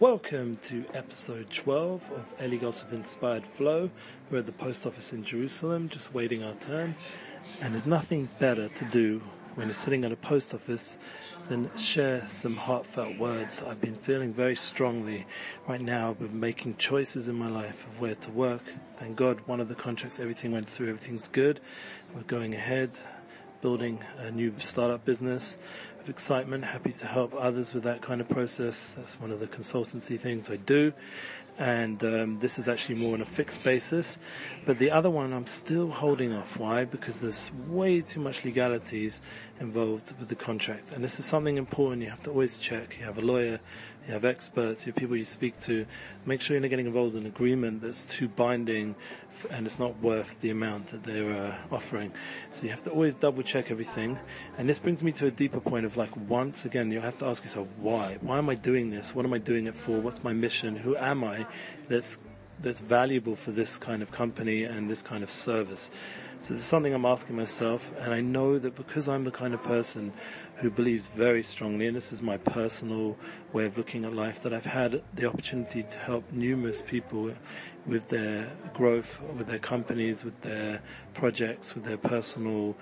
Welcome to episode 12 of Eli Goldsmith Inspired Flow. We're at the post office in Jerusalem, just waiting our turn. And there's nothing better to do when you're sitting at a post office than share some heartfelt words. I've been feeling very strongly right now. Been making choices in my life of where to work. Thank God one of the contracts, everything went through, everything's good. We're going ahead building a new startup business of excitement, happy to help others with that kind of process. That's one of the consultancy things I do. And um, this is actually more on a fixed basis. But the other one I'm still holding off. Why? Because there's way too much legalities involved with the contract. And this is something important you have to always check. You have a lawyer, you have experts, you have people you speak to. Make sure you're not getting involved in an agreement that's too binding and it's not worth the amount that they're uh, offering. So you have to always double check everything. And this brings me to a deeper point of like, once again, you have to ask yourself, why? Why am I doing this? What am I doing it for? What's my mission? Who am I that's that's valuable for this kind of company and this kind of service. So is something I'm asking myself, and I know that because I'm the kind of person who believes very strongly, and this is my personal way of looking at life, that I've had the opportunity to help numerous people with their growth, with their companies, with their projects, with their personal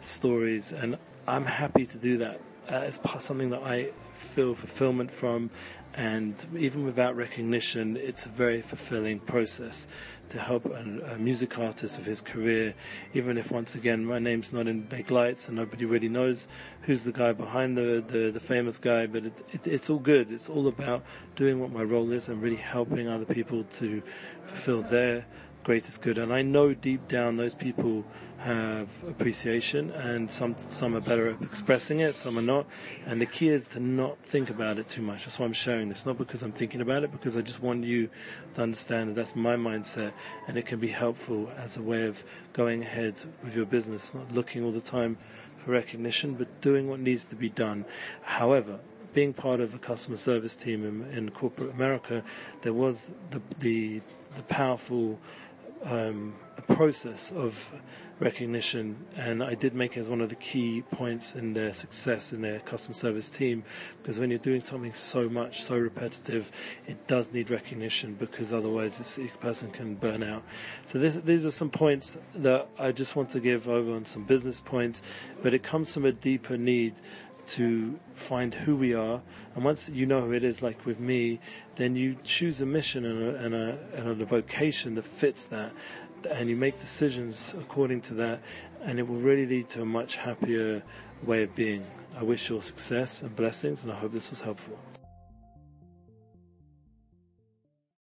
stories, and I'm happy to do that. Uh, it's something that I feel fulfillment from, and even without recognition, it's a very fulfilling process to help a, a, music artist with his career, even if once again my name's not in big lights and nobody really knows who's the guy behind the, the, the famous guy, but it, it, it's all good. It's all about doing what my role is and really helping other people to fulfill their greatest good. And I know deep down those people have appreciation and some, some are better at expressing it, some are not. And the key is to not think about it too much. That's why I'm sharing this. Not because I'm thinking about it, because I just want you to understand that that's my mindset and it can be helpful as a way of going ahead with your business, not looking all the time for recognition, but doing what needs to be done. However, being part of a customer service team in, in corporate America, there was the, the, the powerful um, a process of recognition, and I did make it as one of the key points in their success in their customer service team. Because when you're doing something so much, so repetitive, it does need recognition because otherwise this person can burn out. So this, these are some points that I just want to give over on some business points, but it comes from a deeper need to find who we are. And once you know who it is, like with me, then you choose a mission and a, and a, and a vocation that fits that. And you make decisions according to that. And it will really lead to a much happier way of being. I wish you all success and blessings and I hope this was helpful.